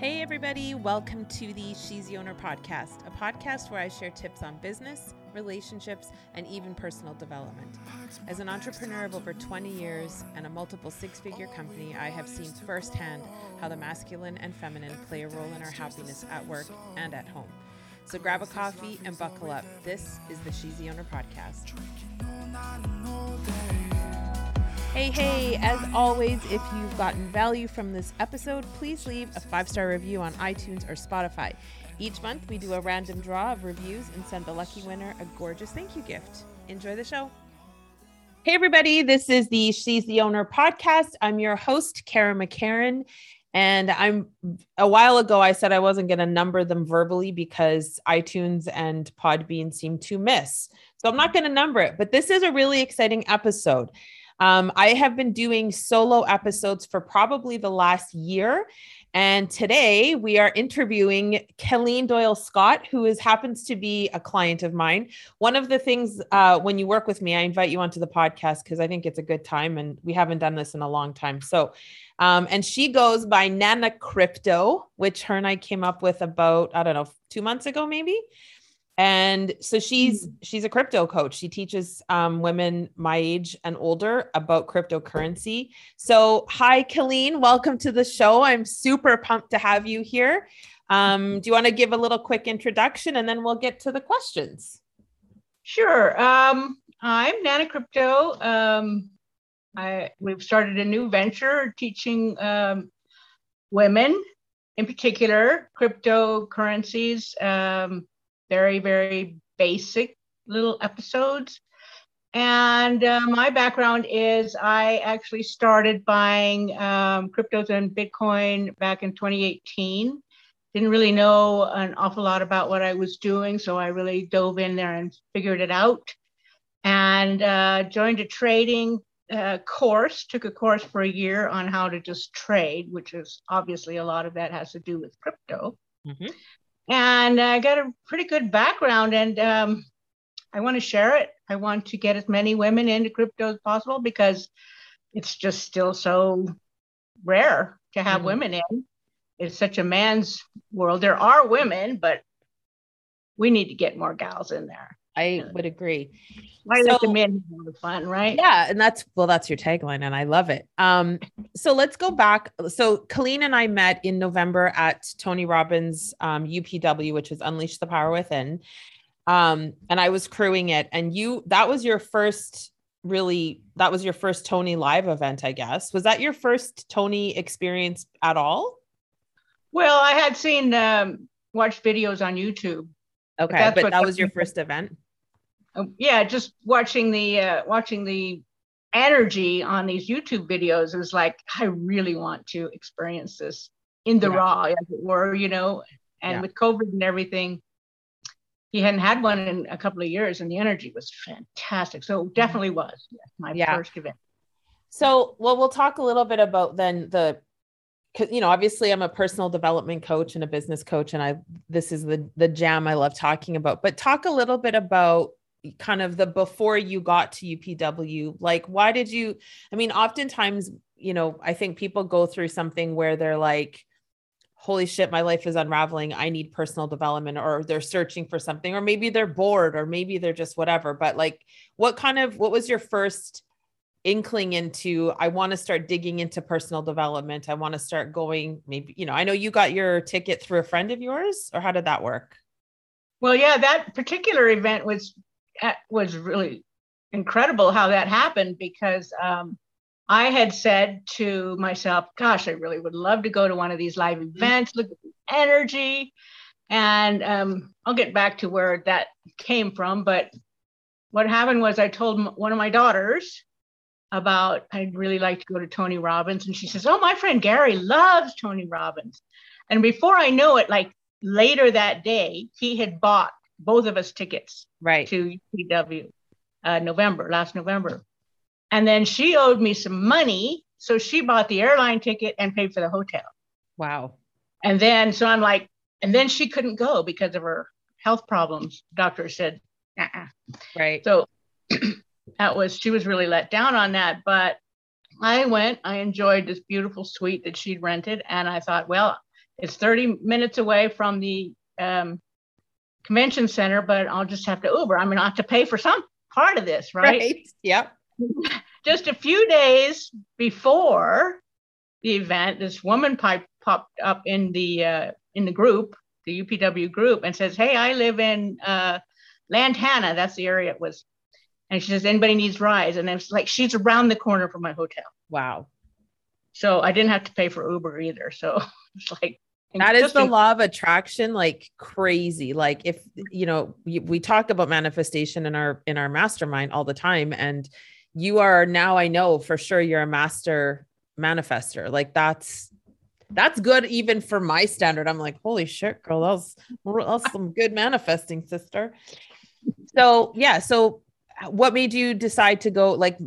Hey, everybody, welcome to the She's the Owner podcast, a podcast where I share tips on business, relationships, and even personal development. As an entrepreneur of over 20 years and a multiple six figure company, I have seen firsthand how the masculine and feminine play a role in our happiness at work and at home. So grab a coffee and buckle up. This is the She's the Owner podcast. Hey, hey, as always, if you've gotten value from this episode, please leave a five star review on iTunes or Spotify. Each month, we do a random draw of reviews and send the lucky winner a gorgeous thank you gift. Enjoy the show. Hey, everybody, this is the She's the Owner podcast. I'm your host, Kara McCarran. And I'm a while ago, I said I wasn't going to number them verbally because iTunes and Podbean seem to miss. So I'm not going to number it, but this is a really exciting episode. Um, I have been doing solo episodes for probably the last year. And today we are interviewing Kelleen Doyle Scott, who is happens to be a client of mine. One of the things uh, when you work with me, I invite you onto the podcast because I think it's a good time, and we haven't done this in a long time. So, um, and she goes by Nanna Crypto, which her and I came up with about I don't know two months ago, maybe and so she's mm. she's a crypto coach. She teaches um, women my age and older about cryptocurrency. So hi Kelleen welcome to the show. I'm super pumped to have you here. Um, do you want to give a little quick introduction and then we'll get to the questions? Sure. Um, i'm nanna crypto. Um, I, we've started a new venture teaching um, women in particular cryptocurrencies. Um, very, very basic little episodes. And uh, my background is I actually started buying um, cryptos and Bitcoin back in 2018. Didn't really know an awful lot about what I was doing, so I really dove in there and figured it out. And uh, joined a trading uh, course, took a course for a year on how to just trade, which is obviously a lot of that has to do with crypto. Mm-hmm and I got a pretty good background and um, I want to share it. I want to get as many women into crypto as possible because it's just still so rare to have mm-hmm. women in. It's such a man's world. There are women, but we need to get more gals in there. I would agree. Why so, let the men have the fun, right? Yeah, and that's well, that's your tagline, and I love it. Um, so let's go back. So Kelleen and I met in November at Tony Robbins um, UPW, which is Unleash the Power Within. Um, and I was crewing it, and you that was your first really that was your first Tony live event, I guess. Was that your first Tony experience at all? Well, I had seen um watched videos on YouTube Okay, but, but that was your first event. Um, yeah, just watching the uh, watching the energy on these YouTube videos is like I really want to experience this in the yeah. raw, as it were, you know. And yeah. with COVID and everything, he hadn't had one in a couple of years, and the energy was fantastic. So definitely was my yeah. first event. So, well, we'll talk a little bit about then the because you know obviously i'm a personal development coach and a business coach and i this is the the jam i love talking about. But talk a little bit about kind of the before you got to upw like why did you i mean oftentimes you know i think people go through something where they're like holy shit my life is unraveling. I need personal development or they're searching for something or maybe they're bored or maybe they're just whatever. But like what kind of what was your first inkling into I want to start digging into personal development. I want to start going maybe, you know, I know you got your ticket through a friend of yours or how did that work? Well, yeah, that particular event was uh, was really incredible how that happened because um, I had said to myself, gosh, I really would love to go to one of these live mm-hmm. events, look at the energy. And um, I'll get back to where that came from. But what happened was I told one of my daughters, about I'd really like to go to Tony Robbins. And she says, Oh, my friend Gary loves Tony Robbins. And before I know it, like later that day, he had bought both of us tickets right to UPW uh, November, last November. And then she owed me some money. So she bought the airline ticket and paid for the hotel. Wow. And then, so I'm like, and then she couldn't go because of her health problems. Doctor said, uh-uh. right. So that was she was really let down on that but i went i enjoyed this beautiful suite that she'd rented and i thought well it's 30 minutes away from the um, convention center, but I'll just have to Uber. I mean, I have to pay for some part of this, right? right. Yep. just a few days before the event, this woman pipe popped up in the uh, in the group, the UPW group, and says, "Hey, I live in uh, Lantana. That's the area it was." And she says, "Anybody needs rides?" And it's like she's around the corner from my hotel. Wow. So I didn't have to pay for Uber either. So it's like that is the law of attraction like crazy like if you know we, we talk about manifestation in our in our mastermind all the time and you are now i know for sure you're a master manifester like that's that's good even for my standard i'm like holy shit girl that was, that some good manifesting sister so yeah so what made you decide to go like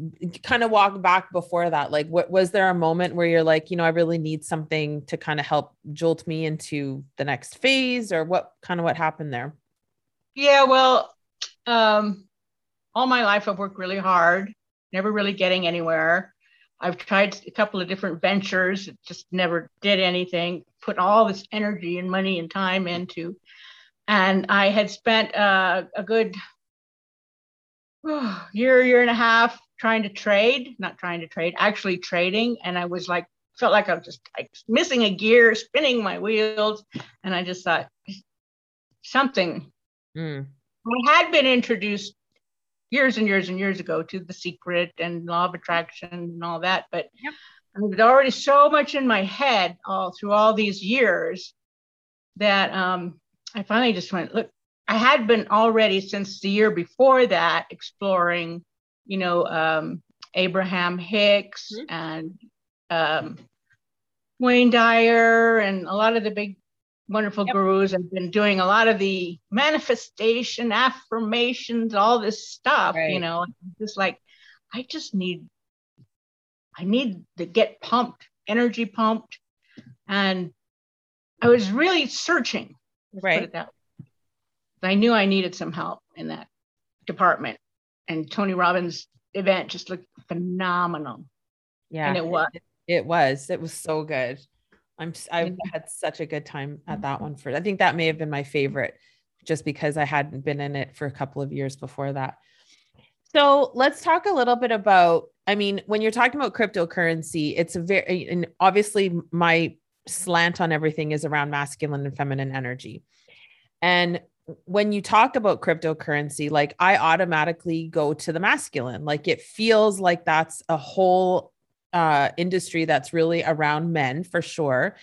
kind of walk back before that? Like what was there a moment where you're like you know i really need something to kind of help jolt me into the next phase or what kind of what happened there? Yeah well um all my life i've worked really hard never really getting anywhere. I've tried a couple of different ventures just never did anything put all this energy and money and time into and i had spent uh, a good year, year and a half trying to trade, not trying to trade, actually trading. And I was like, felt like I was just like missing a gear, spinning my wheels. And I just thought, something. Mm. I had been introduced years and years and years ago to the secret and law of attraction and all that, but yep. I was already so much in my head all through all these years that um, I finally just went, look, I had been already since the year before that exploring, you know, um, Abraham Hicks mm-hmm. and um, Wayne Dyer and a lot of the big, wonderful yep. gurus. I've been doing a lot of the manifestation, affirmations, all this stuff, right. you know, just like, I just need, I need to get pumped, energy pumped. And I was really searching. Right. I knew I needed some help in that department. And Tony Robbins event just looked phenomenal. Yeah. And it was. It was. It was so good. I'm I had such a good time at that one for I think that may have been my favorite just because I hadn't been in it for a couple of years before that. So let's talk a little bit about I mean, when you're talking about cryptocurrency, it's a very and obviously my slant on everything is around masculine and feminine energy. And when you talk about cryptocurrency, like I automatically go to the masculine. Like it feels like that's a whole uh, industry that's really around men for sure.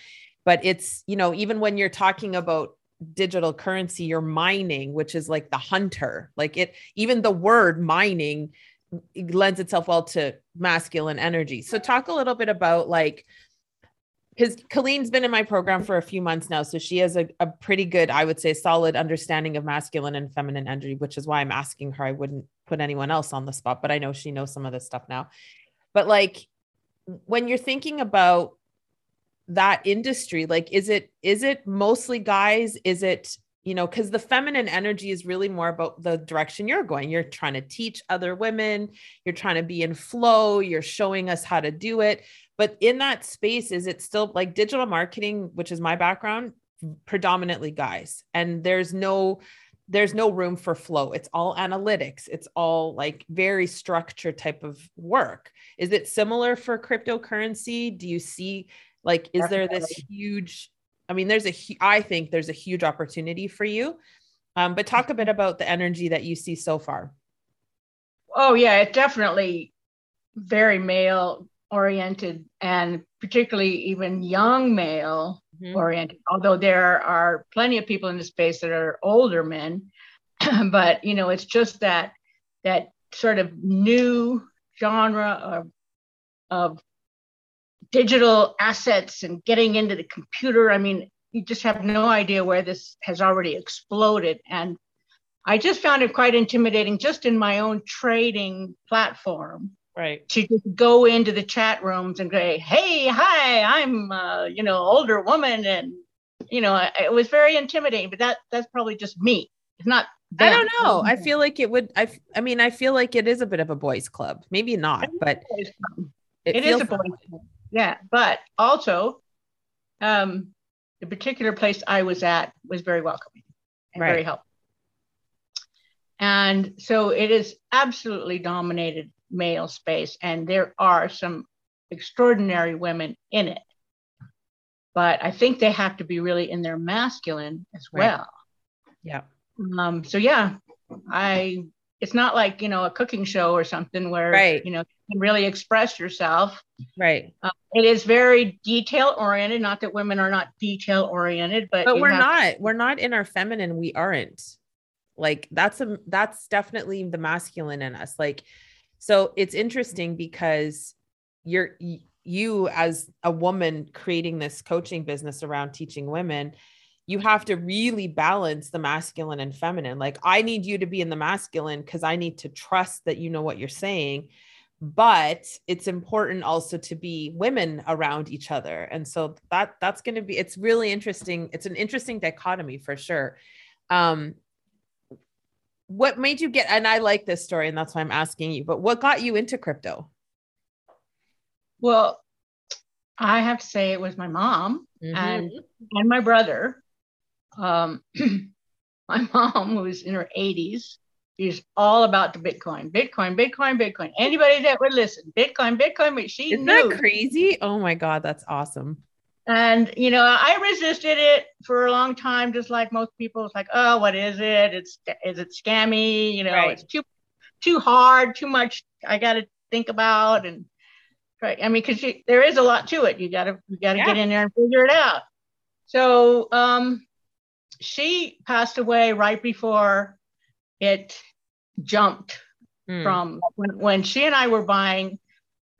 But it's, you know, even when you're talking about digital currency, you're mining, which is like the hunter. Like it, even the word mining lends itself well to masculine energy. So talk a little bit about like because Kelleen's been in my program for a few months now. So she has a, a pretty good, I would say, solid understanding of masculine and feminine energy, which is why I'm asking her. I wouldn't put anyone else on the spot, but I know she knows some of this stuff now. But like when you're thinking about that industry, like is it is it mostly guys? Is it you know because the feminine energy is really more about the direction you're going you're trying to teach other women you're trying to be in flow you're showing us how to do it but in that space is it still like digital marketing which is my background predominantly guys. And there's no there's no room for flow. It's all analytics. It's all like very structured type of work. Is it similar for cryptocurrency? Do you see like is there this huge i mean there's a i think there's a huge opportunity for you. Um, but talk a bit about the energy that you see so far. Oh yeah it definitely very male oriented and particularly even young male mm-hmm. oriented although there are plenty of people in the space that are older men. But you know it's just that that sort of new genre of of digital assets and getting into the computer. I mean you just have no idea where this has already exploded. And i just found it quite intimidating just in my own trading platform right. to just go into the chat rooms and say hey hi i'm uh, you know older woman and you know it was very intimidating but that that's probably just me. It's not them. i don't know. I feel like it would i i mean i feel like it is a bit of a boys club. Maybe not but it, it is a boys club. Yeah but also um the particular place I was at was very welcoming and right. very helpful. And so it is absolutely dominated male space, and there are some extraordinary women in it. But I think they have to be really in their masculine as well. Right. Yeah. Um, so yeah, I it's not like you know a cooking show or something where right. you know you can really express yourself right uh, it is very detail oriented not that women are not detail oriented but but we're not we're not in our feminine we aren't like that's a that's definitely the masculine in us like so it's interesting because you're you as a woman creating this coaching business around teaching women you have to really balance the masculine and feminine. Like, I need you to be in the masculine because I need to trust that you know what you're saying. But it's important also to be women around each other. And so that that's going to be it's really interesting. It's an interesting dichotomy for sure. Um what made you get and I like this story and that's why I'm asking you, but what got you into crypto? Well, I have to say it was my mom mm-hmm. and and my brother um, my mom, who's in her 80s, is all about the Bitcoin, Bitcoin, Bitcoin, Bitcoin. Anybody that would listen, Bitcoin, Bitcoin, but she Isn't knew. that crazy? Oh my God, that's awesome. And you know, I resisted it for a long time, just like most people. It's like, oh, what is it? It's is it scammy? You know, right. it's too too hard, too much. I got to think about and right. I mean, because there is a lot to it. You got to you got to yeah. get in there and figure it out. So um, she passed away right before it jumped mm. from when, when she and I were buying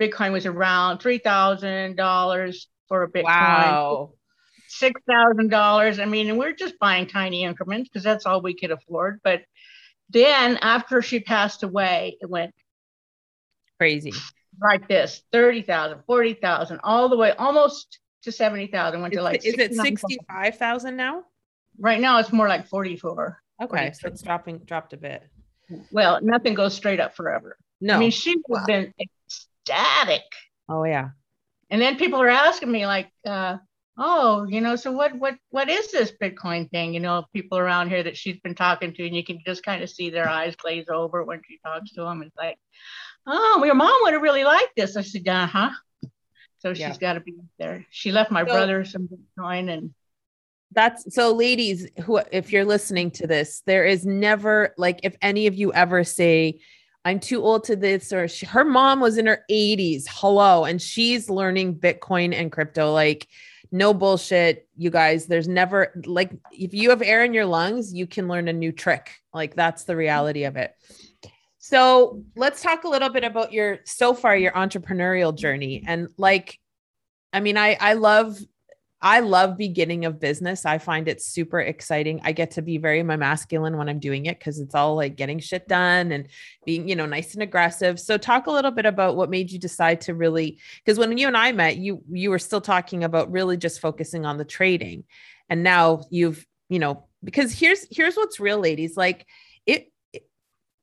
Bitcoin was around three thousand dollars for a Bitcoin. Wow. Six thousand dollars. I mean, and we're just buying tiny increments because that's all we could afford. But then after she passed away, it went crazy. Like this 30,000, 40,000, all the way almost to 70,000. Went to like, is it 65,000 now? Right now, it's more like 44. Okay, so it's dropping, dropped a bit. Well, nothing goes straight up forever. No, I mean she has wow. been ecstatic. Oh yeah. And then people are asking me like, uh, oh, you know, so what, what, what is this Bitcoin thing? You know, people around here that she's been talking to, and you can just kind of see their eyes glaze over when she talks to them. It's like, oh, your mom would have really liked this. I said, uh huh. So yeah. she's got to be there. She left my so, brother some Bitcoin and that's so ladies who if you're listening to this there is never like if any of you ever say i'm too old to this or she, her mom was in her 80s hello and she's learning bitcoin and crypto like no bullshit you guys there's never like if you have air in your lungs you can learn a new trick like that's the reality of it. So let's talk a little bit about your so far your entrepreneurial journey and like i mean i i love I love beginning of business. I find it super exciting. I get to be very my masculine when I'm doing it because it's all like getting shit done and being, you know, nice and aggressive. So talk a little bit about what made you decide to really because when you and I met, you you were still talking about really just focusing on the trading. And now you've, you know, because here's here's what's real ladies, like it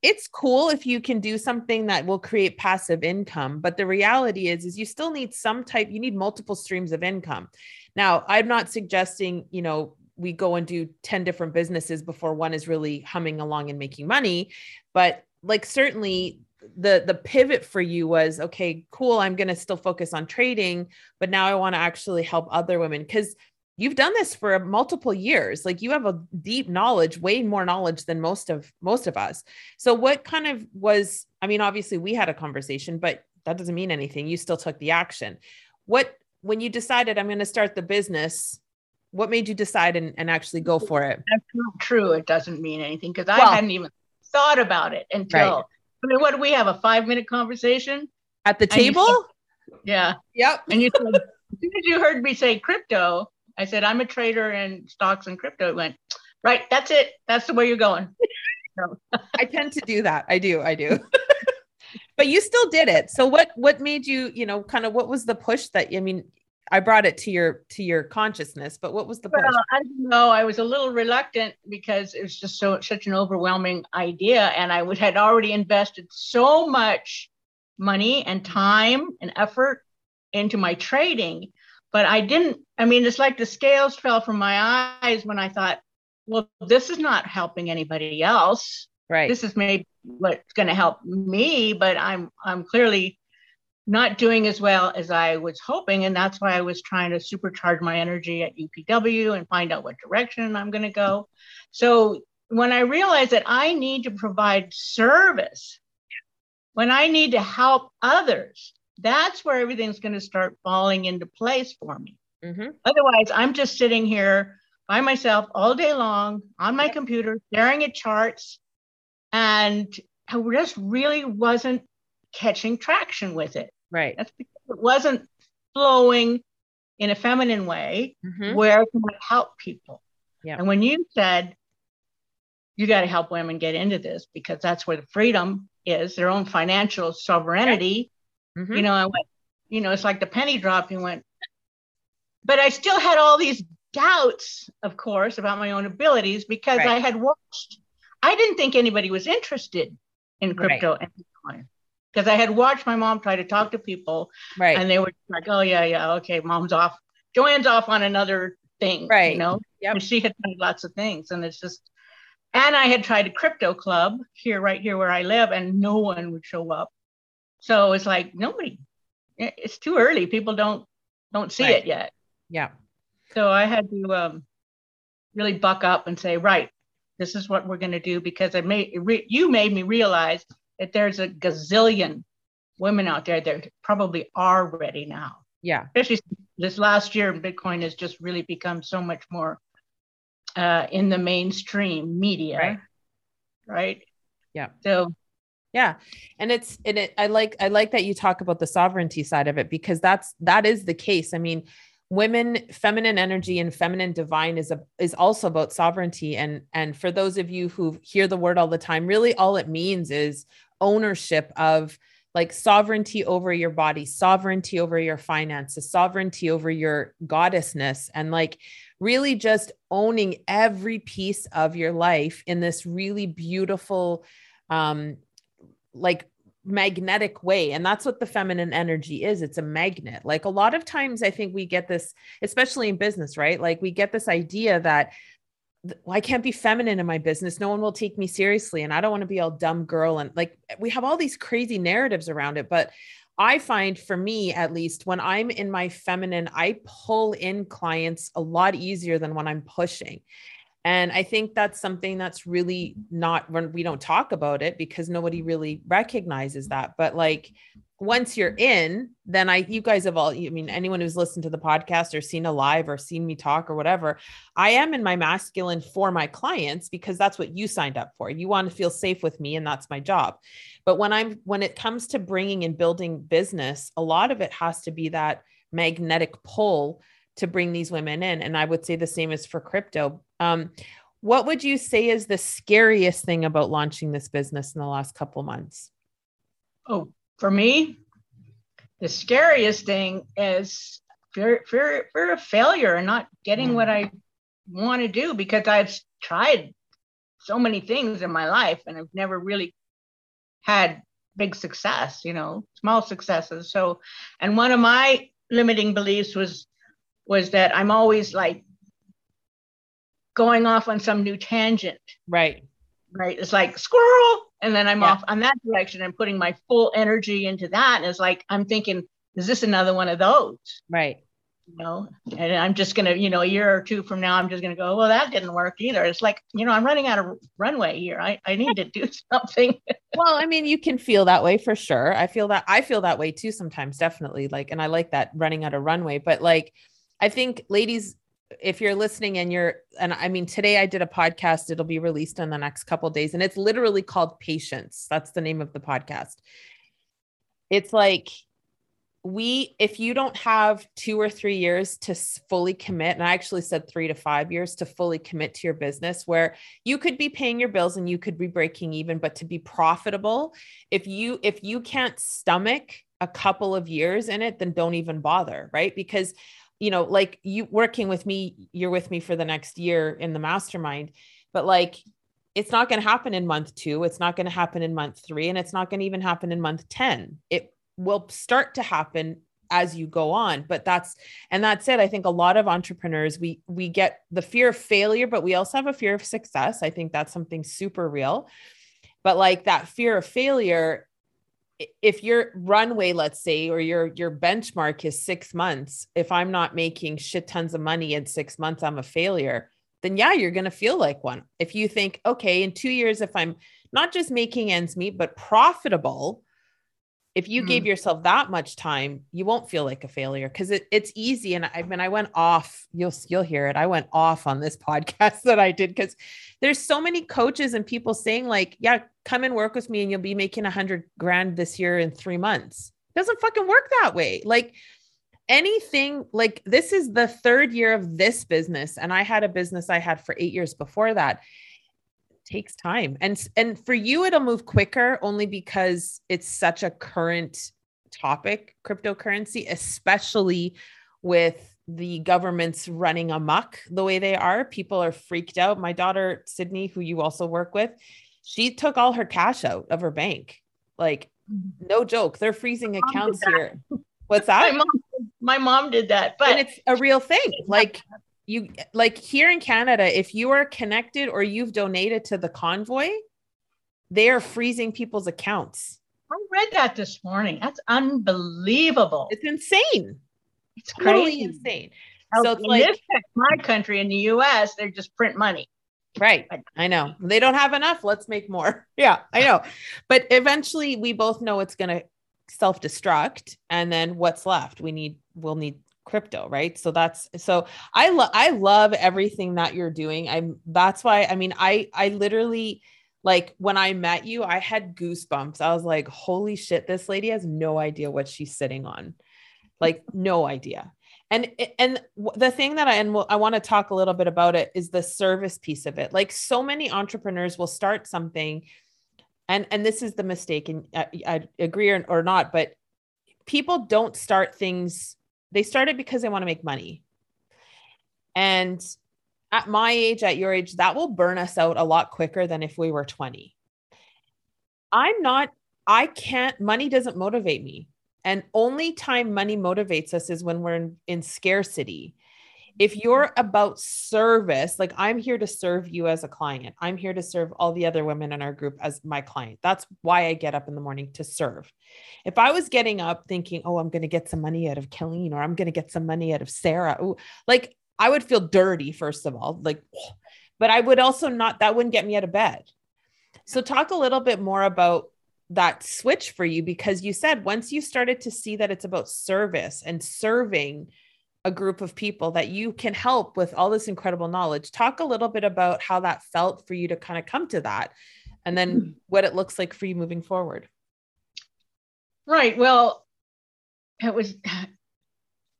it's cool if you can do something that will create passive income but the reality is is you still need some type you need multiple streams of income now, I'm not suggesting, you know, we go and do 10 different businesses before one is really humming along and making money, but like certainly the the pivot for you was okay, cool, I'm going to still focus on trading, but now I want to actually help other women cuz you've done this for multiple years like you have a deep knowledge way more knowledge than most of most of us. So what kind of was i mean obviously we had a conversation but that doesn't mean anything you still took the action. What when you decided I'm going to start the business, what made you decide and, and actually go for it? That's not true. It doesn't mean anything because I hadn't even thought about it until. Right. I mean, what do we have? A five minute conversation at the table? Said, yeah. Yep. And you said, as soon as you heard me say crypto, I said I'm a trader in stocks and crypto. It went right. That's it. That's the way you're going. I tend to do that. I do. I do. but you still did it. So what what made you, you know, kind of what was the push that I mean, I brought it to your to your consciousness, but what was the push? Well, I don't know. I was a little reluctant because it was just so such an overwhelming idea, and I would had already invested so much money and time and effort into my trading. but I didn't. I mean, it's like the scales fell from my eyes when I thought, well, this is not helping anybody else. Right. This is maybe what's going to help me, but I'm I'm clearly not doing as well as I was hoping, and that's why I was trying to supercharge my energy at UPW and find out what direction I'm going to go. So when I realized that I need to provide service, when I need to help others, that's where everything's going to start falling into place for me. Mm-hmm. Otherwise, I'm just sitting here by myself all day long on my computer, staring at charts, and I just really wasn't catching traction with it. Right. That's because it wasn't flowing in a feminine way mm-hmm. where can I help people? Yeah. And when you said you got to help women get into this because that's where the freedom is, their own financial sovereignty. Mm-hmm. You know, I went, you know, it's like the penny drop. You went, but I still had all these doubts, of course, about my own abilities because right. I had watched. I didn't think anybody was interested in crypto right. and Bitcoin because I had watched my mom try to talk to people, right? And they were like, "Oh yeah, yeah, okay, mom's off. Joanne's off on another thing, right? You know, yeah. She had tried lots of things, and it's just. And I had tried a crypto club here, right here where I live, and no one would show up. So it's like nobody. It's too early. People don't don't see right. it yet. Yeah. So I had to um, really buck up and say, right, this is what we're going to do because it made re- you made me realize that there's a gazillion women out there that probably are ready now. Yeah. Especially this last year, Bitcoin has just really become so much more uh, in the mainstream media. Right. Right. Yeah. So yeah and it's and it i like i like that you talk about the sovereignty side of it because that's that is the case i mean women feminine energy and feminine divine is a is also about sovereignty. And and for those of you who hear the word all the time really all it means is ownership of like sovereignty over your body sovereignty over your finances sovereignty over your goddessness and like really just owning every piece of your life in this really beautiful um like magnetic way and that's what the feminine energy is it's a magnet like a lot of times i think we get this especially in business right like we get this idea that well, I can't be feminine in my business. No one will take me seriously. And I don't want to be all dumb girl. And like we have all these crazy narratives around it. But I find for me, at least, when I'm in my feminine, I pull in clients a lot easier than when I'm pushing. And I think that's something that's really not when we don't talk about it because nobody really recognizes that. But like once you're in, then I, you guys have all, I mean, anyone who's listened to the podcast or seen a live or seen me talk or whatever, I am in my masculine for my clients because that's what you signed up for. You want to feel safe with me, and that's my job. But when I'm, when it comes to bringing and building business, a lot of it has to be that magnetic pull to bring these women in. And I would say the same is for crypto. Um, what would you say is the scariest thing about launching this business in the last couple months? Oh, for me, the scariest thing is fear, fear, fear of failure and not getting what I want to do because I've tried so many things in my life and I've never really had big success, you know, small successes. So, and one of my limiting beliefs was was that I'm always like going off on some new tangent. Right. Right. It's like squirrel. And then I'm yeah. off on that direction and putting my full energy into that. And it's like, I'm thinking, is this another one of those? Right. You know, and I'm just going to, you know, a year or two from now, I'm just going to go, well, that didn't work either. It's like, you know, I'm running out of runway here. I, I need to do something. well, I mean, you can feel that way for sure. I feel that I feel that way too sometimes, definitely. Like, and I like that running out of runway, but like, I think ladies, if you're listening and you're, and I mean, today I did a podcast, it'll be released in the next couple days, and it's literally called Patience. That's the name of the podcast. It's like, we if you don't have two or three years to fully commit and i actually said three to five years to fully commit to your business where you could be paying your bills and you could be breaking even but to be profitable if you if you can't stomach a couple of years in it then don't even bother right because you know, like you working with me, you're with me for the next year in the mastermind, but like it's not going to happen in month two. It's not going to happen in month three. And it's not going to even happen in month 10. It will start to happen as you go on but that's and that's it i think a lot of entrepreneurs we we get the fear of failure but we also have a fear of success i think that's something super real but like that fear of failure if your runway let's say or your your benchmark is 6 months if i'm not making shit tons of money in 6 months i'm a failure then yeah you're going to feel like one. If you think okay in 2 years if i'm not just making ends meet but profitable if you mm. gave yourself that much time you won't feel like a failure because it, it's easy and i mean i went off you'll you'll hear it i went off on this podcast that i did because there's so many coaches and people saying like yeah come and work with me and you'll be making a hundred grand this year in three months it doesn't fucking work that way like anything like this is the third year of this business and i had a business i had for eight years before that takes time. And and for you it'll move quicker only because it's such a current topic cryptocurrency especially with the governments running amok the way they are. People are freaked out. My daughter sydney who you also work with she took all her cash out of her bank. Like mm-hmm. no joke they're freezing accounts here. What's that? My mom, my mom did that but and it's a real thing. like you like here in Canada, if you are connected or you've donated to the convoy, they are freezing people's accounts. I read that this morning. That's unbelievable. It's insane. It's totally insane. So it's like my country in the US, they just print money. Right. I know. They don't have enough. Let's make more. Yeah, I know. But eventually we both know it's going to self-destruct and then what's left? We need we'll need crypto right? So that's so i love i love everything that you're doing. I'm that's why i mean i i literally like when i met you i had goosebumps. I was like holy shit this lady has no idea what she's sitting on. Like no idea. And and the thing that i and i want to talk a little bit about it is the service piece of it. Like so many entrepreneurs will start something and and this is the mistake and uh, i, I agree or, or not but people don't start things they started because they want to make money. And at my age, at your age, that will burn us out a lot quicker than if we were 20. I'm not, I can't, money doesn't motivate me. And only time money motivates us is when we're in, in scarcity if you're about service, like I'm here to serve you as a client, I'm here to serve all the other women in our group as my client. That's why I get up in the morning to serve. If I was getting up thinking, oh, I'm going to get some money out of Kelleen or I'm going to get some money out of Sarah, ooh, like I would feel dirty, first of all, like, but I would also not, that wouldn't get me out of bed. So, talk a little bit more about that switch for you because you said once you started to see that it's about service and serving a group of people that you can help with all this incredible knowledge. Talk a little bit about how that felt for you to kind of come to that and then hmm. what it looks like for you moving forward. Right. Well, it was,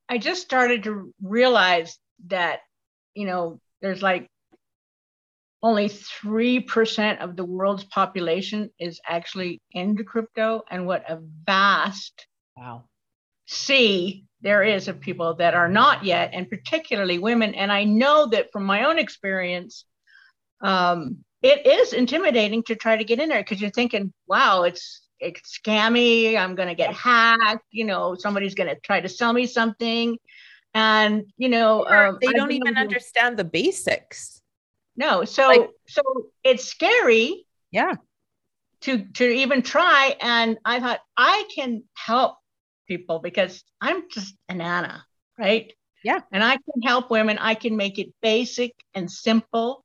I just started to realize that, you know, there's like only 3% of the world's population is actually into crypto and what a vast wow sea there is of people that are not yet, and particularly women. And I know that from my own experience, um, it is intimidating to try to get in there because you're thinking, wow, it's it's scammy. I'm going to get hacked. You know, somebody's going to try to sell me something, and you know, um, they don't even understand the basics. No, so like, so it's scary. Yeah. To to even try, and I thought I can help people because I'm just an Anna, right? Yeah. And I can help women. I can make it basic and simple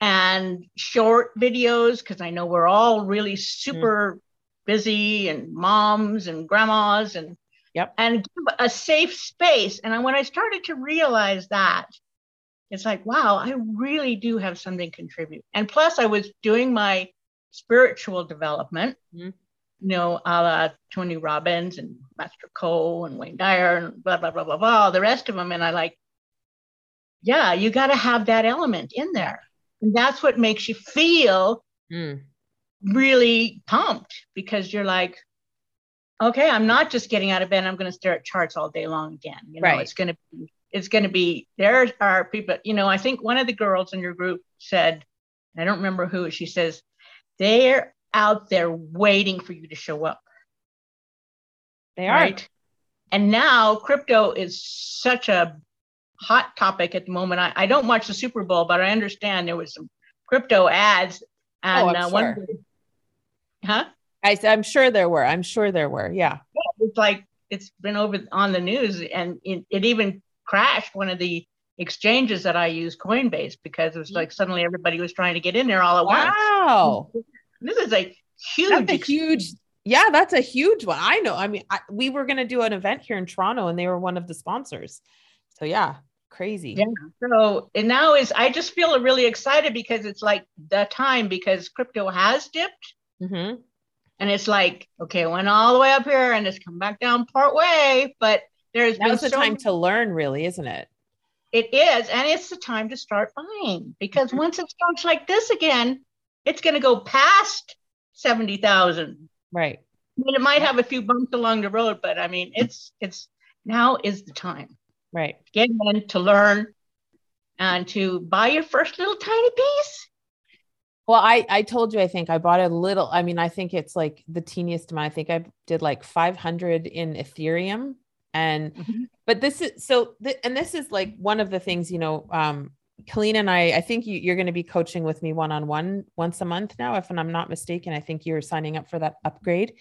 and short videos because I know we're all really super mm. busy and moms and grandmas and yep. and give a safe space. And when I started to realize that, it's like, wow, I really do have something to contribute. And plus, I was doing my spiritual development. Mm you know, a la Tony Robbins and Master Cole and Wayne Dyer and blah, blah, blah, blah, blah, all the rest of them. And I like, yeah, you got to have that element in there. And that's what makes you feel mm. really pumped because you're like, okay, I'm not just getting out of bed. I'm going to stare at charts all day long again. You know, right. it's going to be, it's going to be, there are people, you know, I think one of the girls in your group said, I don't remember who, she says, they're out there waiting for you to show up. They are. Right? and now crypto is such a hot topic at the moment. I, I don't watch the Super Bowl, but I understand there was some crypto ads. And Oh, I'm uh, sure. one, huh? I, I'm sure there were. I'm sure there were. Yeah. It's like it's been over on the news, and it, it even crashed one of the exchanges that I use, Coinbase, because it was like suddenly everybody was trying to get in there all at once. Wow. This is a huge, That's a huge. Yeah, that's a huge one. I know. I mean, I, we were going to do an event here in Toronto, and they were one of the sponsors. So yeah, crazy. Yeah. So and now is I just feel really excited because it's like the time because crypto has dipped hmm and it's like okay, it went all the way up here and it's come back down part way, but there's been Now's the so time to learn, really, isn't it? it is and it's the time to start buying because Mhm. once it starts like this again, it's going to go past 70,000. Right. I mean, it might have a few bumps along the road, but I mean, it's it's now is the time. Right. Get in to learn and to buy your first little tiny piece. Well, I I told you I think I bought a little. I mean, I think it's like the teeniest amount. I think I did like 500 in Ethereum, and Mhm. but this is so. Th- and this is like one of the things you know. Um, Kelleen and I, I think you, you're going to be coaching with me one on one once a month now, if I'm not mistaken. I think you're signing up for that upgrade.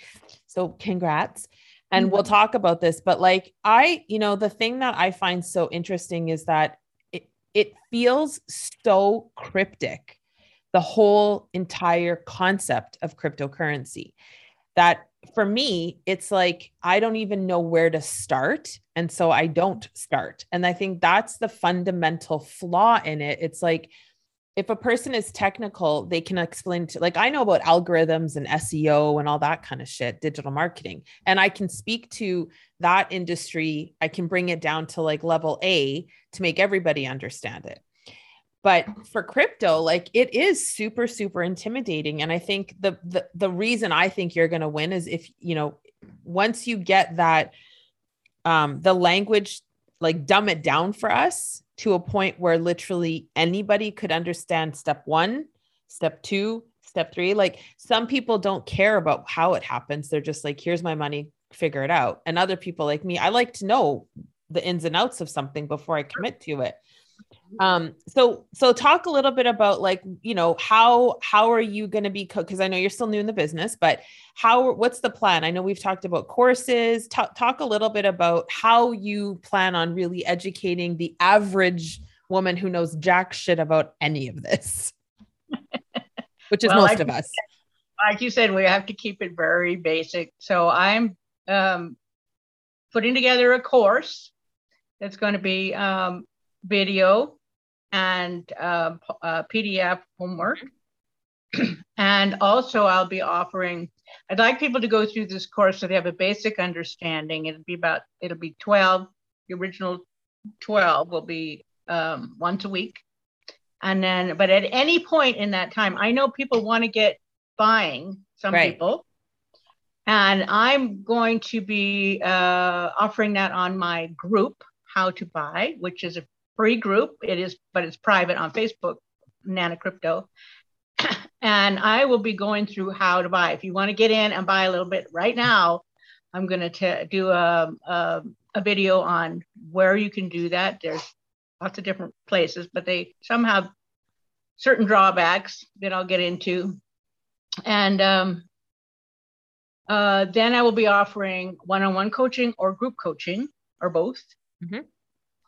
So congrats. And we'll mm-hmm. talk about this. But like I, you know, the thing that I find so interesting is that it it feels so cryptic the whole entire concept of cryptocurrency that for me it's like i don't even know where to start and so i don't start. And i think that's the fundamental flaw in it. It's like if a person is technical they can explain to like i know about algorithms and seo and all that kind of shit digital marketing and i can speak to that industry i can bring it down to like level a to make everybody understand it but for crypto like it is super super intimidating. And i think the the, the reason i think you're going to win is if you know once you get that um the language like dumb it down for us to a point where literally anybody could understand step 1 step 2 step 3 like some people don't care about how it happens. They're just like here's my money figure it out. And other people like me i like to know the ins and outs of something before i commit to it um so so talk a little bit about like you know how how are you going to be because i know you're still new in the business but how what's the plan? I know we've talked about courses. Talk, talk a little bit about how you plan on really educating the average woman who knows jack shit about any of this which is Well, most I- of us. like you said, we have to keep it very basic. So I'm um, putting together a course that's going to be um, video and uh, uh, PDF homework. and also, I'll be offering, I'd like people to go through this course so they have a basic understanding. It'll be about, it'll be 12, the original 12 will be um, once a week. And then, but at any point in that time, I know people want to get buying, some Right. people. And I'm going to be uh, offering that on my group, How to Buy, which is a free group. It is, but it's private on Facebook, Nanna Crypto. and I will be going through how to buy. If you want to get in and buy a little bit right now, I'm going to do a, a, a video on where you can do that. There's lots of different places, but they some have certain drawbacks that I'll get into. And um, uh, then I will be offering one-on-one coaching or group coaching or both. Mhm.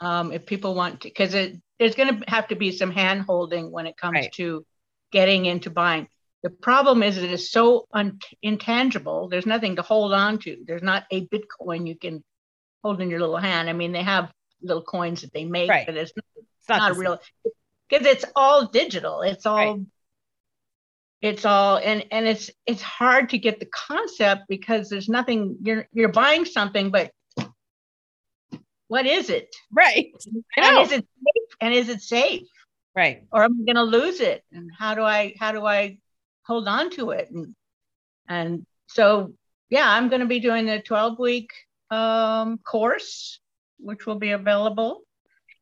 Um, if people want to, because it there's going to have to be some hand holding when it comes Right. to getting into buying. The problem is it is so un- intangible. There's nothing to hold on to. There's not a Bitcoin you can hold in your little hand. I mean, they have little coins that they make, Right. but it's it's not, not real because it's all digital it's all it's all and and it's it's hard to get the concept because there's nothing you're you're buying something but what is it? Right. And is it safe? And is it safe? Right. Or am i going to lose it? And how do i how do i hold on to it? And and so yeah i'm going to be doing the 12 week um course which will be available.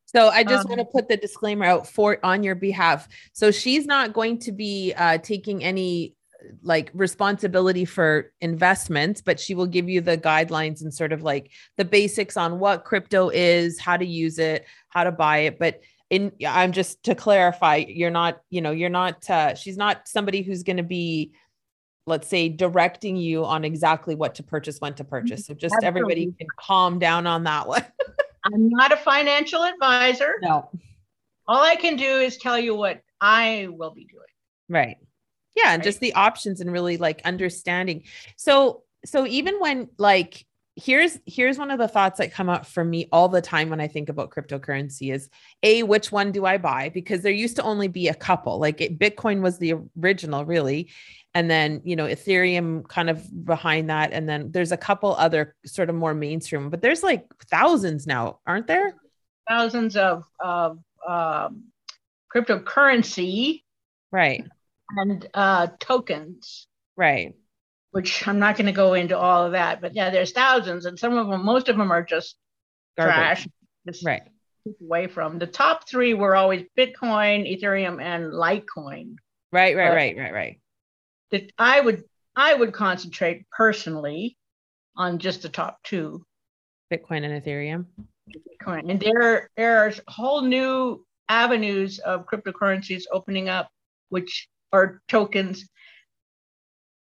So I just Um, want to put the disclaimer out for on your behalf. So she's not going to be uh, taking any like responsibility for investments, but she will give you the guidelines and sort of like the basics on what crypto is, how to use it, how to buy it. But in I'm just to clarify, you're not, you know, you're not uh she's not somebody who's going to be let's say directing you on exactly what to purchase when to purchase. So just Absolutely. everybody can calm down on that one. I'm not a financial advisor. No. All I can do is tell you what I will be doing. Right. Yeah, and right. just the options and really like understanding. So so even when like here's here's one of the thoughts that come up for me all the time when I think about cryptocurrency is a which one do I buy because there used to only be a couple like it, Bitcoin was the original really and then you know Ethereum kind of behind that and then there's a couple other sort of more mainstream but there's like thousands now aren't there thousands of of um, cryptocurrency right and uh, tokens right which I'm not going to go into all of that, but yeah, there's thousands, and some of them, most of them are just Garbage. trash. Just right. Away from the top three were always Bitcoin, Ethereum, and Litecoin. Right, right, but right, right, right. That I would I would concentrate personally on just the top two. Bitcoin and Ethereum. Bitcoin. And there, there are whole new avenues of cryptocurrencies opening up, which are tokens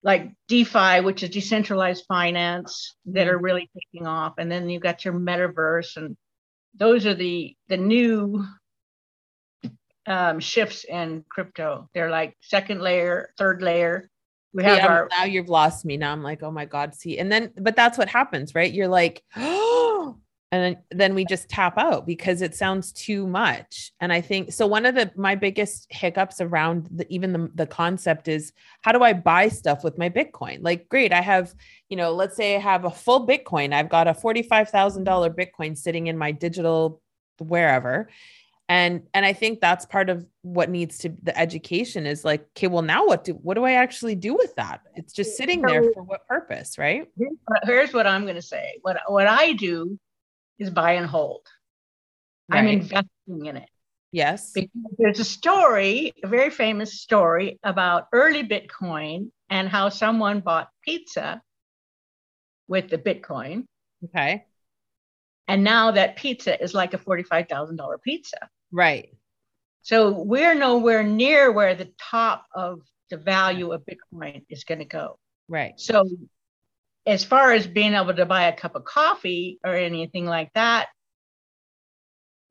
like DeFi, which is decentralized finance, that are mm-hmm. really taking off. And then you've got your metaverse, and those are the the new um, shifts in crypto. They're like second layer, third layer. We have yeah, our now you've lost me. Now I'm like, oh my God, see. And then but that's what happens, right? You're like, oh, and then, then we just tap out because it sounds too much. And i think so one of the my biggest hiccups around the, even the, the concept is how do i buy stuff with my bitcoin? Like great i have you know let's say i have a full bitcoin. I've got a $45000 bitcoin sitting in my digital wherever. And and i think that's part of what needs to the education is like okay well now what do what do i actually do with that? It's just sitting there for what purpose right? Here's what i'm going to say. What what i do is buy and hold. Right. I'm investing in it. Yes. Because there's a story, a very famous story about early Bitcoin and how someone bought pizza with the Bitcoin. Okay. And now that pizza is like a $45,000 pizza. Right. So we're nowhere near where the top of the value of Bitcoin is going to go. Right. So as far as being able to buy a cup of coffee or anything like that,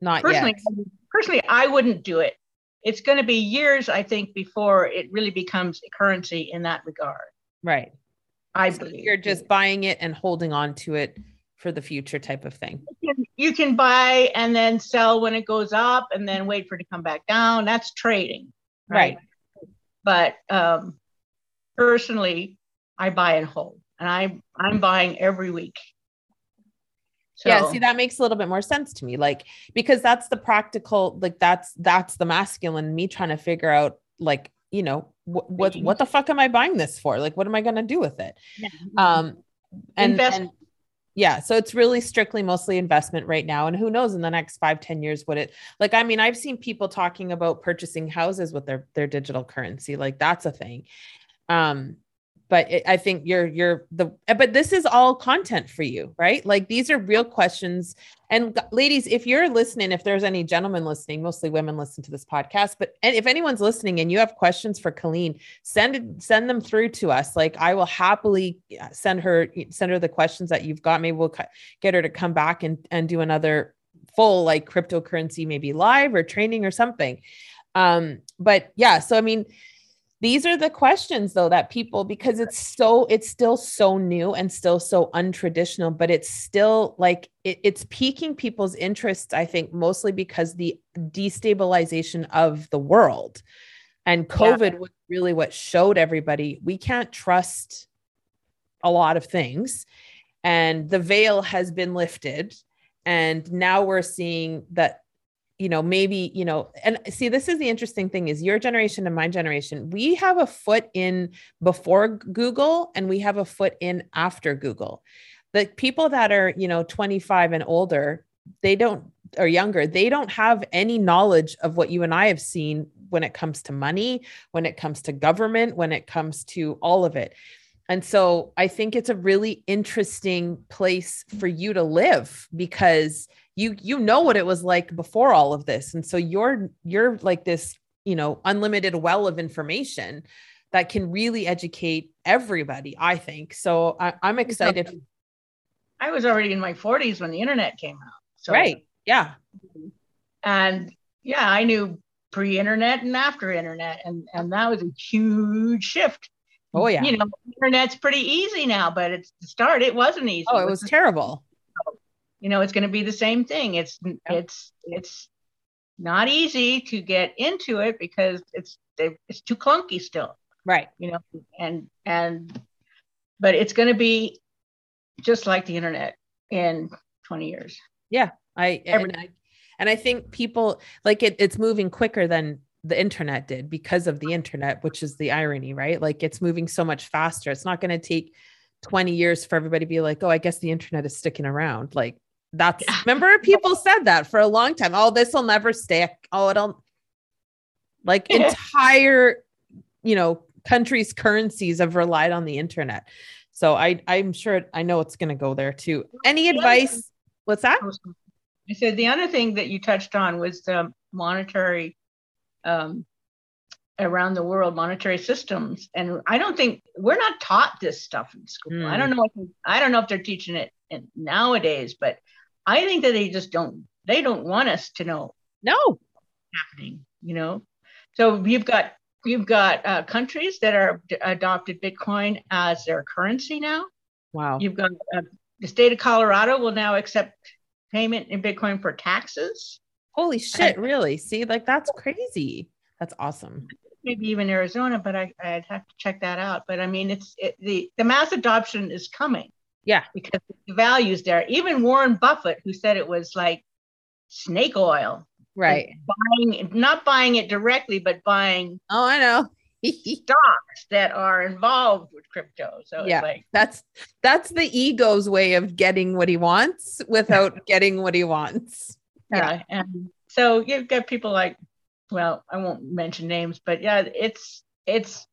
not personally, yet. Personally, I wouldn't do it. It's going to be years, I think, before it really becomes a currency in that regard. Right. I so believe you're just buying it and holding on to it for the future type of thing. You can, you can buy and then sell when it goes up and then wait for it to come back down. That's trading. Right. right. But um, personally, I buy and hold and I I'm buying every week. So, yeah, see that makes a little bit more sense to me. Like because that's the practical like that's that's the masculine me trying to figure out like, you know, what what, what the fuck am I buying this for? Like what am I going to do with it? Yeah. Um and, and yeah so it's really strictly mostly investment right now and who knows in the next five ten years what it like i mean i've seen people talking about purchasing houses with their their digital currency like that's a thing um but it, i think you're you're the but this is all content for you right? Like these are real questions. And ladies if you're listening if there's any gentlemen listening mostly women listen to this podcast but if anyone's listening and you have questions for Kelleen send send them through to us. Like i will happily send her send her the questions that you've got. Maybe we'll get her to come back and and do another full like cryptocurrency maybe live or training or something. Um but yeah so i mean these are the questions though that people because it's so it's still so new and still so untraditional but it's still like it, it's piquing people's interests i think mostly because the destabilization of the world. And covid yeah. was really what showed everybody we can't trust a lot of things. And the veil has been lifted. And now we're seeing that you know maybe you know and see this is the interesting thing is your generation and my generation we have a foot in before google and we have a foot in after google the people that are you know 25 and older they don't or younger they don't have any knowledge of what you and i have seen when it comes to money, when it comes to government, when it comes to all of it. And so I think it's a really interesting place for you to live because you you know what it was like before all of this. And so you're you're like this, you know, unlimited well of information that can really educate everybody, I think. So I, am excited. I was already in my 40s when the internet came out. So, right. Yeah. And yeah, I knew pre-internet and after internet. And, and that was a huge shift. Oh yeah. You know, internet's pretty easy now, but it's the start, it wasn't easy. Oh, it was, terrible. You know, it's going to be the same thing. It's yeah. it's it's not easy to get into it because it's it's too clunky still right you know and and but it's going to be just like the internet in 20 years yeah i and I, and I think people like it it's moving quicker than the internet did because of the internet which is the irony right like it's moving so much faster it's not going to take 20 years for everybody to be like oh i guess the internet is sticking around like that's yeah. remember people said that for a long time oh this will never stick oh it'll like entire you know countries' currencies have relied on the internet. So I I'm sure I know it's going to go there too. Any advice? What's that? I said the other thing that you touched on was the monetary um, around the world monetary systems and i don't think we're not taught this stuff in school mm. i don't know if, i don't know if they're teaching it in, nowadays but i think that they just don't they don't want us to know no happening you know so you've got You've got uh, countries that are d- adopted Bitcoin as their currency now. Wow. You've got uh, the state of Colorado will now accept payment in Bitcoin for taxes. Holy shit! Really? See, like that's crazy. That's awesome. Maybe even Arizona, but I, I'd have to check that out. But I mean, it's it, the the mass adoption is coming. Yeah, because the values there. Even Warren Buffett, who said it was like snake oil, right buying not buying it directly but buying oh i know stocks that are involved with crypto so yeah like, that's that's the ego's way of getting what he wants without getting what he wants yeah. yeah and so you've got people like well i won't mention names but yeah it's it's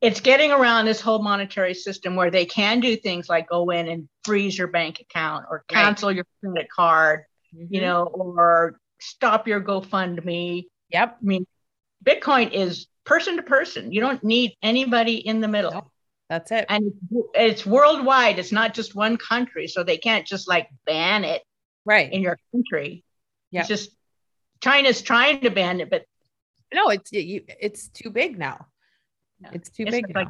it's getting around this whole monetary system where they can do things like go in and freeze your bank account or cancel right. your credit card mm-hmm. you know, or stop your GoFundMe. Yep. I mean, Bitcoin is person to person. You don't need anybody in the middle. That's it. And it's worldwide. It's not just one country. So they can't just like ban it right in your country. Yeah. It's just China's trying to ban it, but no, it's it, it's too big now. It's too it's big. Like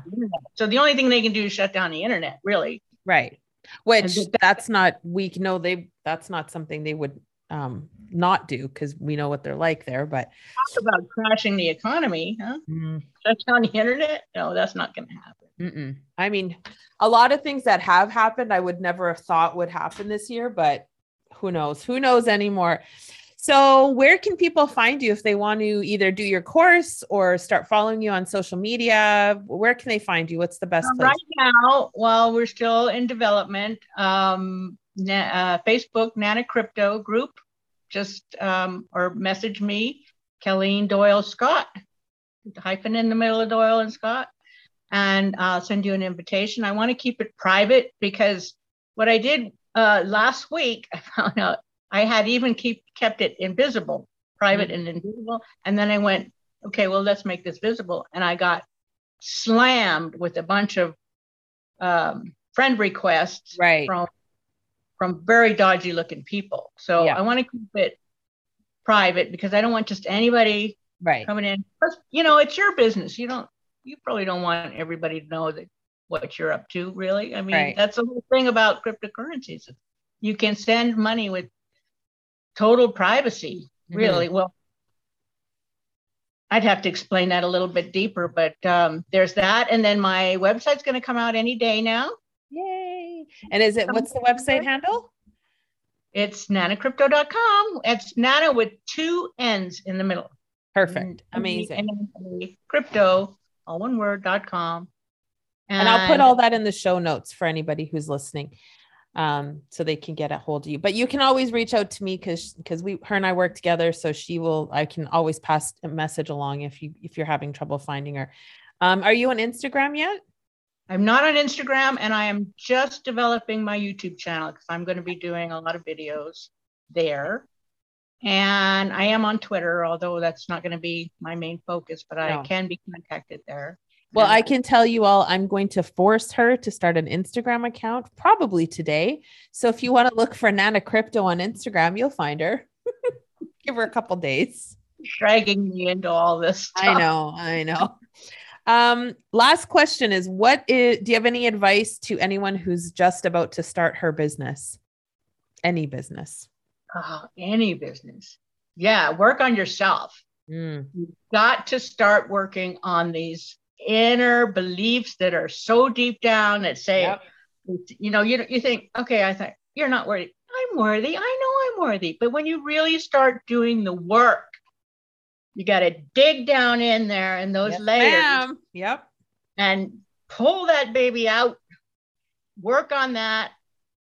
so the only thing they can do is shut down the internet, really. Right which that's not we know they that's not something they would um not do because we know what they're like there but talk about crashing the economy huh mm. that's on the internet no that's not going to happen Mm-mm. i mean a lot of things that have happened i would never have thought would happen this year but who knows who knows anymore so, where can people find you if they want to either do your course or start following you on social media? Where can they find you? What's the best place? Right now, while we're still in development, um, uh, Facebook Nanna Crypto Group, just um, or message me, Kelleen Doyle Scott, hyphen in the middle of Doyle and Scott, and I'll send you an invitation. I want to keep it private because what I did uh, last week, I found out I had even keep kept it invisible, private mm-hmm. and invisible. And then I went, okay, well, let's make this visible. And I got slammed with a bunch of um, friend requests right. from from very dodgy looking people. So yeah. I want to keep it private because I don't want just anybody right coming in. You know, it's your business. You don't you probably don't want everybody to know that what you're up to, really. I mean, right. that's the whole thing about cryptocurrencies. You can send money with total privacy, mm-hmm. really. Mm-hmm. Well, I'd have to explain that a little bit deeper, but um, there's that. And then my website's going to come out any day now. Yay. And is it, what's the website handle? It's nannacrypto.com. It's nanna with two N's in the middle. Perfect. Amazing. Crypto, all one word, dot com. And, and I'll put all that in the show notes for anybody who's listening. um, so they can get a hold of you. But you can always reach out to me because because we her and I work together. So she will I can always pass a message along if you if you're having trouble finding her. Um, are you on Instagram yet? I'm not on Instagram and I am just developing my YouTube channel because I'm going to be doing a lot of videos there. And I am on Twitter, although that's not going to be my main focus, but I can be contacted there. Well, I can tell you all, I'm going to force her to start an Instagram account probably today. So if you want to look for Nanna Crypto on Instagram, you'll find her. Give her a couple days. Dragging me into all this. Stuff. I know, I know. Um, last question is what is do you have any advice to anyone who's just about to start her business? Any business. Oh, any business. Yeah, work on yourself. Mm. You've got to start working on these inner beliefs that are so deep down that say, yep. you know, you, you think, okay, I think you're not worthy. I'm worthy. I know I'm worthy. But when you really start doing the work, you got to dig down in there and those yes, layers. Ma'am. Yep. And pull that baby out, work on that.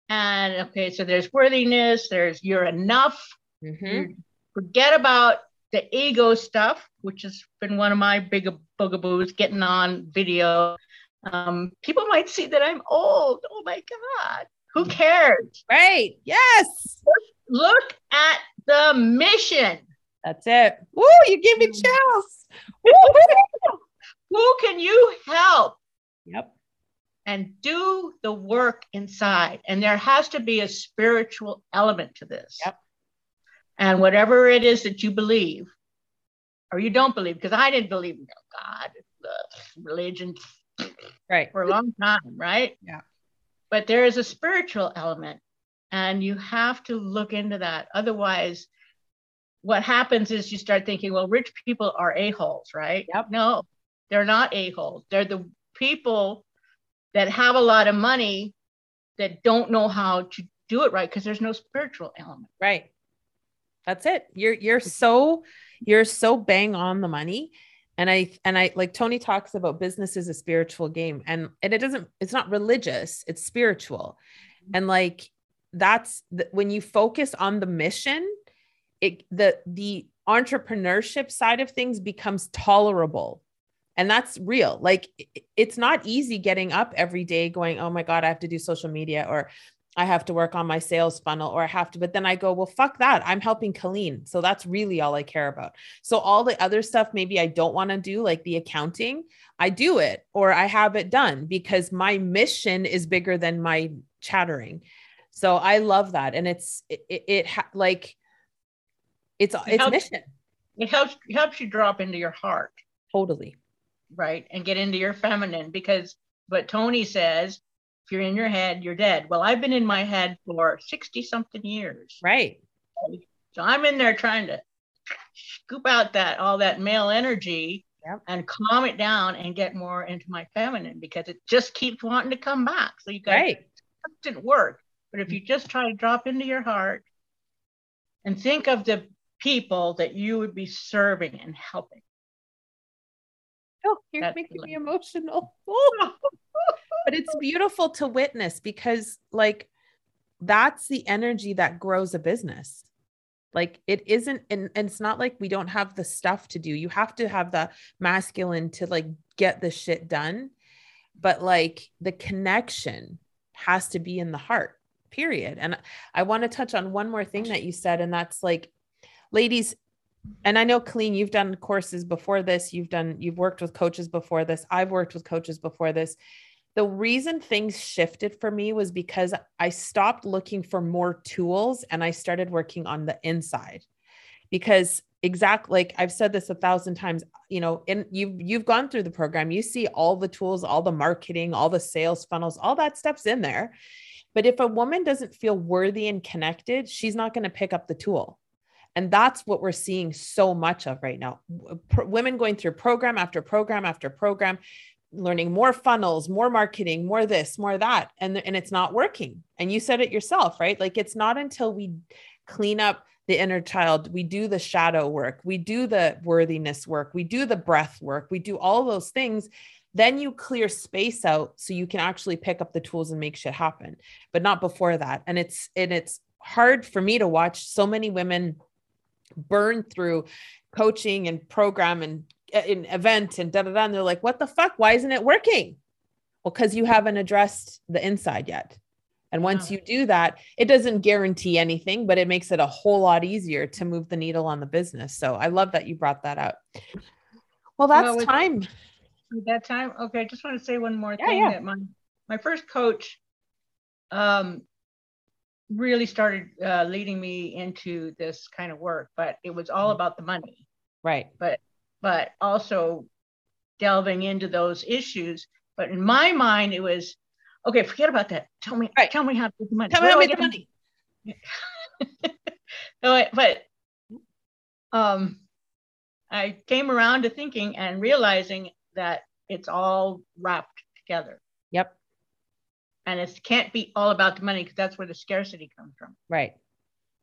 And okay, so there's worthiness, there's you're enough. Mm-hmm. You forget about the ego stuff, which has been one of my big bugaboos, getting on video. Um, people might see that I'm old. Oh my God. Who cares? Right. Yes. Look at the mission. That's it. Woo, you give me mm. chills. Who can you help? Yep. And do the work inside. And there has to be a spiritual element to this. Yep. And whatever it is that you believe or you don't believe, because I didn't believe in God, religion right. for a long time, right? Yeah. But there is a spiritual element, and you have to look into that. Otherwise, what happens is you start thinking, well, rich people are a-holes, right? Yep. No, they're not a-holes. They're the people that have a lot of money that don't know how to do it right because there's no spiritual element. Right. That's it. You're you're so you're so bang on the money. And I and I like Tony talks about business is a spiritual game and and it doesn't it's not religious, it's spiritual. Mm-hmm. And like that's the, when you focus on the mission, it the the entrepreneurship side of things becomes tolerable and that's real like it's not easy getting up every day going oh my god i have to do social media or I have to work on my sales funnel or I have to, but then I go, well, fuck that. I'm helping Kelleen. So that's really all I care about. So all the other stuff, maybe I don't want to do, like the accounting, I do it or I have it done because my mission is bigger than my chattering. So I love that. And it's, it, it, it ha- like, it's, it it's helps, mission. It helps, it helps you drop into your heart. Totally. Right. And get into your feminine because what Tony says, if you're in your head, you're dead. Well, I've been in my head for 60 something years. Right. So I'm in there trying to scoop out that all that male energy yep. and calm it down and get more into my feminine because it just keeps wanting to come back. So you got right. constant work. But if you just try to drop into your heart and think of the people that you would be serving and helping. Oh, you're making me emotional. Oh but it's beautiful to witness because like that's the energy that grows a business. Like it isn't and, and, it's not like we don't have the stuff to do. You have to have the masculine to like get the shit done but like the connection has to be in the heart period. And i want to touch on one more thing that you said and that's like ladies and i know Kelleen, you've done courses before this. You've done you've worked with coaches before this. I've worked with coaches before this the reason things shifted for me was because I stopped looking for more tools and I started working on the inside. Because exactly like I've said this a thousand times, you know, and you've you've gone through the program, you see all the tools, all the marketing, all the sales funnels, all that stuff's in there. But if a woman doesn't feel worthy and connected, she's not going to pick up the tool. And that's what we're seeing so much of right now. Women going through program after program after program, learning more funnels, more marketing, more this, more that, and and it's not working. And you said it yourself, right? Like it's not until we clean up the inner child, we do the shadow work, we do the worthiness work, we do the breath work, we do all those things then you clear space out so you can actually pick up the tools and make shit happen but not before that and it's and it's hard for me to watch so many women burn through coaching and program and uh, in event and da da da and they're like what the fuck why isn't it working well because you haven't addressed the inside yet and once you do that, it doesn't guarantee anything, but it makes it a whole lot easier to move the needle on the business. So I love that you brought that up. Well, that's well, time. That time. Okay. I just want to say one more yeah, thing yeah. that my, my first coach um, really started uh, leading me into this kind of work, but it was all mm-hmm. about the money. Right. But, but also delving into those issues. But in my mind, it was okay, forget about that. Tell me, right. tell me how to get the money. Tell me how to get the money. no, but um, I came around to thinking and realizing that it's all wrapped together. Yep. And it can't be all about the money because that's where the scarcity comes from. Right.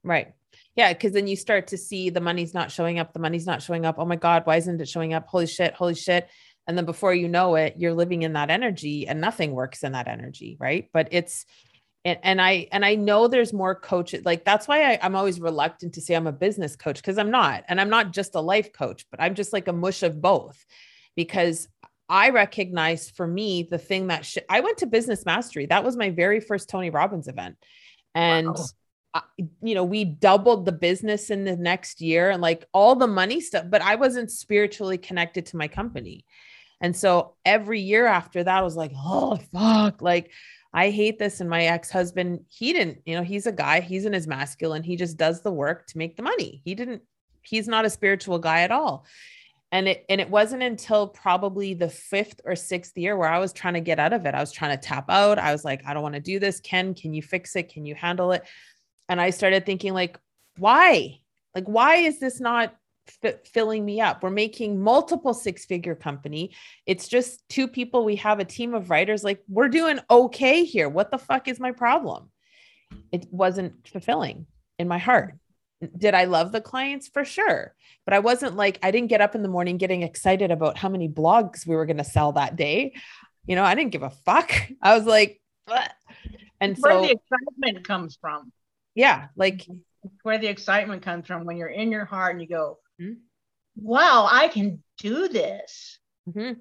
Right. Yeah. Cause then you start to see the money's not showing up. The money's not showing up. Oh my God, why isn't it showing up? Holy shit. Holy shit and then before you know it you're living in that energy and nothing works in that energy right but it's and, and i and i know there's more coaches like that's why I, i'm always reluctant to say i'm a business coach because i'm not and i'm not just a life coach but i'm just like a mush of both because i recognize for me the thing that sh- i went to business mastery that was my very first tony robbins event and wow you know, we doubled the business in the next year and like all the money stuff, but I wasn't spiritually connected to my company. And so every year after that, I was like, oh, fuck. Like, I hate this. And my ex husband, he didn't, you know, he's a guy, he's in his masculine. He just does the work to make the money. He didn't, he's not a spiritual guy at all. And it, and it wasn't until probably the fifth or sixth year where I was trying to get out of it. I was trying to tap out. I was like, I don't want to do this. Ken, can you fix it? Can you handle it? And I started thinking, like, why? Like, why is this not f- filling me up. We're making multiple six figure company. It's just two people. We have a team of writers. Like we're doing okay here. What the fuck is my problem? It wasn't fulfilling in my heart. Did I love the clients? For sure. But I wasn't like, I didn't get up in the morning getting excited about how many blogs we were going to sell that day. You know, I didn't give a fuck. I was like, Bleh. and where so the excitement comes from. Yeah. Like where the excitement comes from when you're in your heart and you go, mm-hmm. wow, I can do this. Mm-hmm.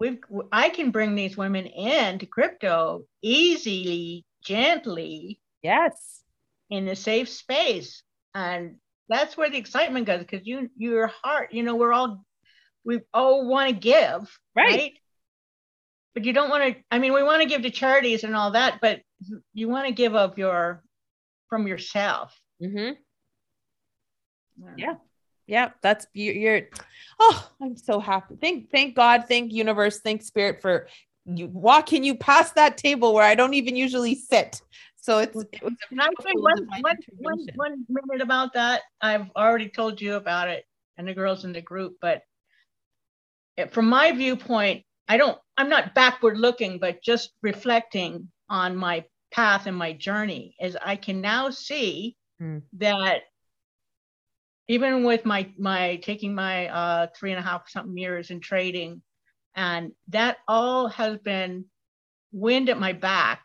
We've, I can bring these women in to crypto easily, gently. Yes. In a safe space. And that's where the excitement goes because you, your heart, you know, we're all, we all want to give. Right. right? But you don't want to, I mean, we want to give to charities and all that, but you want to give of your, from yourself. Mm-hmm. Yeah. Yeah. That's you're oh i'm so happy. Thank thank god thank universe thank spirit for you walking you past that table where i don't even usually sit. So it's it was Can I say one, one, one, one minute about that? I've already told you about it and the girls in the group but it, from my viewpoint i don't i'm not backward looking but just reflecting on my path and my journey is i can now see mm. that even with my my taking my uh, three and a half something years in trading, and that all has been wind at my back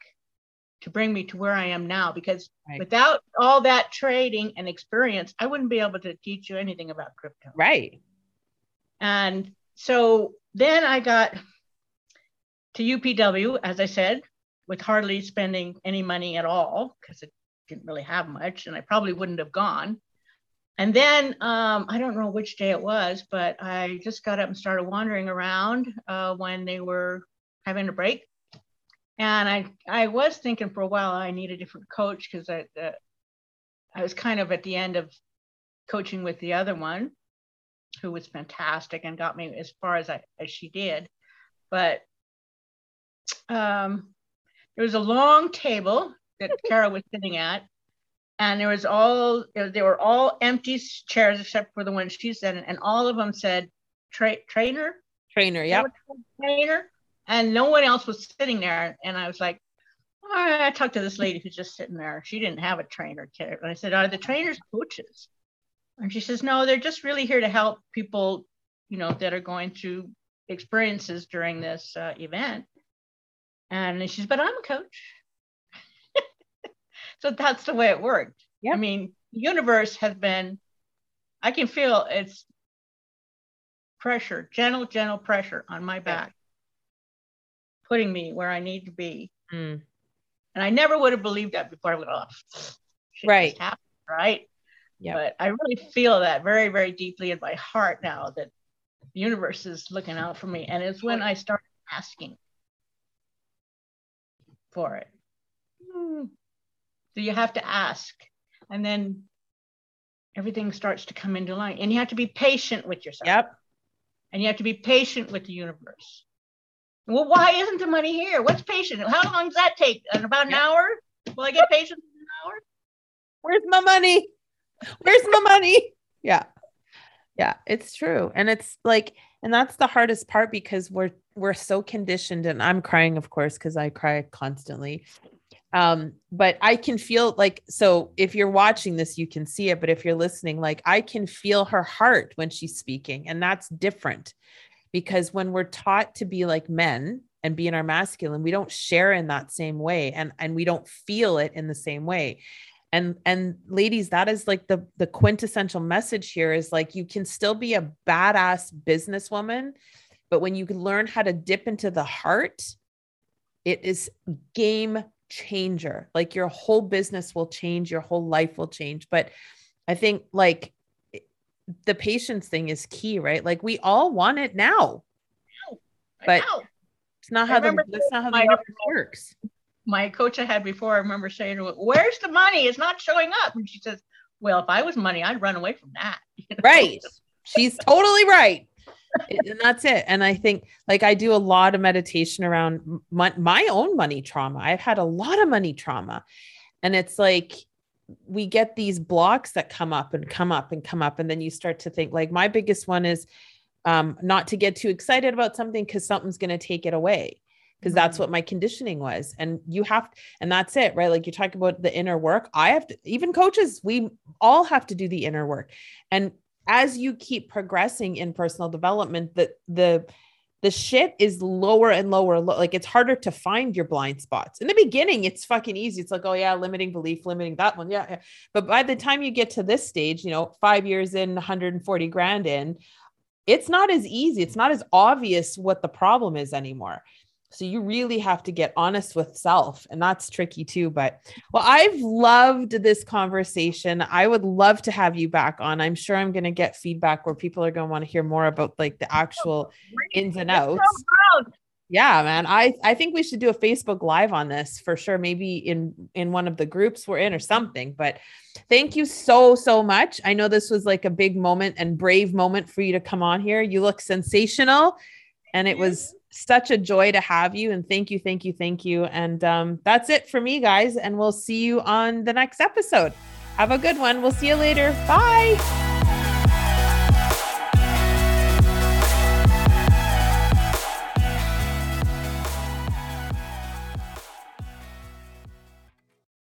to bring me to where I am now. Because right. without all that trading and experience, I wouldn't be able to teach you anything about crypto. Right. And so then I got to UPW, as I said, with hardly spending any money at all because it didn't really have much, and I probably wouldn't have gone. And then um, I don't know which day it was, but I just got up and started wandering around uh, when they were having a break. And I, I was thinking for a while I need a different coach because I, uh, I was kind of at the end of coaching with the other one, who was fantastic and got me as far as I as she did. But um, there was a long table that Kara was sitting at, and there was all they were all empty chairs except for the one she said and all of them said tra- trainer? Trainer yeah trainer? And no one else was sitting there and i was like all right i talked to this lady who's just sitting there. She didn't have a trainer and i said are the trainers coaches? And she says no they're just really here to help people you know that are going through experiences during this uh, event. And she says, but I'm a coach. so that's the way it worked. Yep. I mean, the universe has been, I can feel it's pressure, gentle, gentle pressure on my back, putting me where I need to be. Mm. And I never would have believed that before I went off. right. Happened, right. Yeah. But I really feel that very, very deeply in my heart now that the universe is looking out for me. And it's when I started asking for it. Hmm. So you have to ask. And then everything starts to come into line. And you have to be patient with yourself. Yep. And you have to be patient with the universe. Well, why isn't the money here? What's patient? How long does that take? In about an yep. hour? Will I get patient in an hour? Where's my money? Where's my money? Yeah. Yeah, it's true. And it's like, and that's the hardest part because we're we're so conditioned and I'm crying, of course, because I cry constantly. Um, but I can feel like so if you're watching this, you can see it, but if you're listening, like I can feel her heart when she's speaking, and that's different because when we're taught to be like men and be in our masculine, we don't share in that same way and and we don't feel it in the same way and and ladies that is like the the quintessential message here is like you can still be a badass businesswoman but when you can learn how to dip into the heart it is game changer. Like your whole business will change your whole life will change. But i think like the patience thing is key right? Like we all want it now. But it's not how the that's not how the universe works my coach I had before, I remember saying Where's the money? It's not showing up. And she says, Well, if I was money, I'd run away from that. Right. She's totally right. and that's it. And I think, like, I do a lot of meditation around my, my own money trauma. I've had a lot of money trauma. And it's like, we get these blocks that come up and come up and come up. And then you start to think, like, my biggest one is um, not to get too excited about something because something's going to take it away because that's mm-hmm. what my conditioning was and you have and that's it right? Like you talk about the inner work i have to even coaches we all have to do the inner work and as you keep progressing in personal development the the the shit is lower and lower like it's harder to find your blind spots. In the beginning it's fucking easy. It's like oh yeah limiting belief limiting that one yeah, yeah. but by the time you get to this stage you know five years in 140 grand in it's not as easy. It's not as obvious what the problem is anymore so you really have to get honest with self. And that's tricky too. But well, I've loved this conversation. I would love to have you back on. I'm sure I'm going to get feedback where people are going to want to hear more about like the actual ins and outs. yeah, man. I, I think we should do a Facebook live on this for sure. Maybe in, in one of the groups we're in or something, but thank you so, so much. I know this was like a big moment and brave moment for you to come on here. You look sensational and it was such a joy to have you. And thank you, thank you, thank you. And um, that's it for me, guys. And we'll see you on the next episode. Have a good one. We'll see you later. Bye.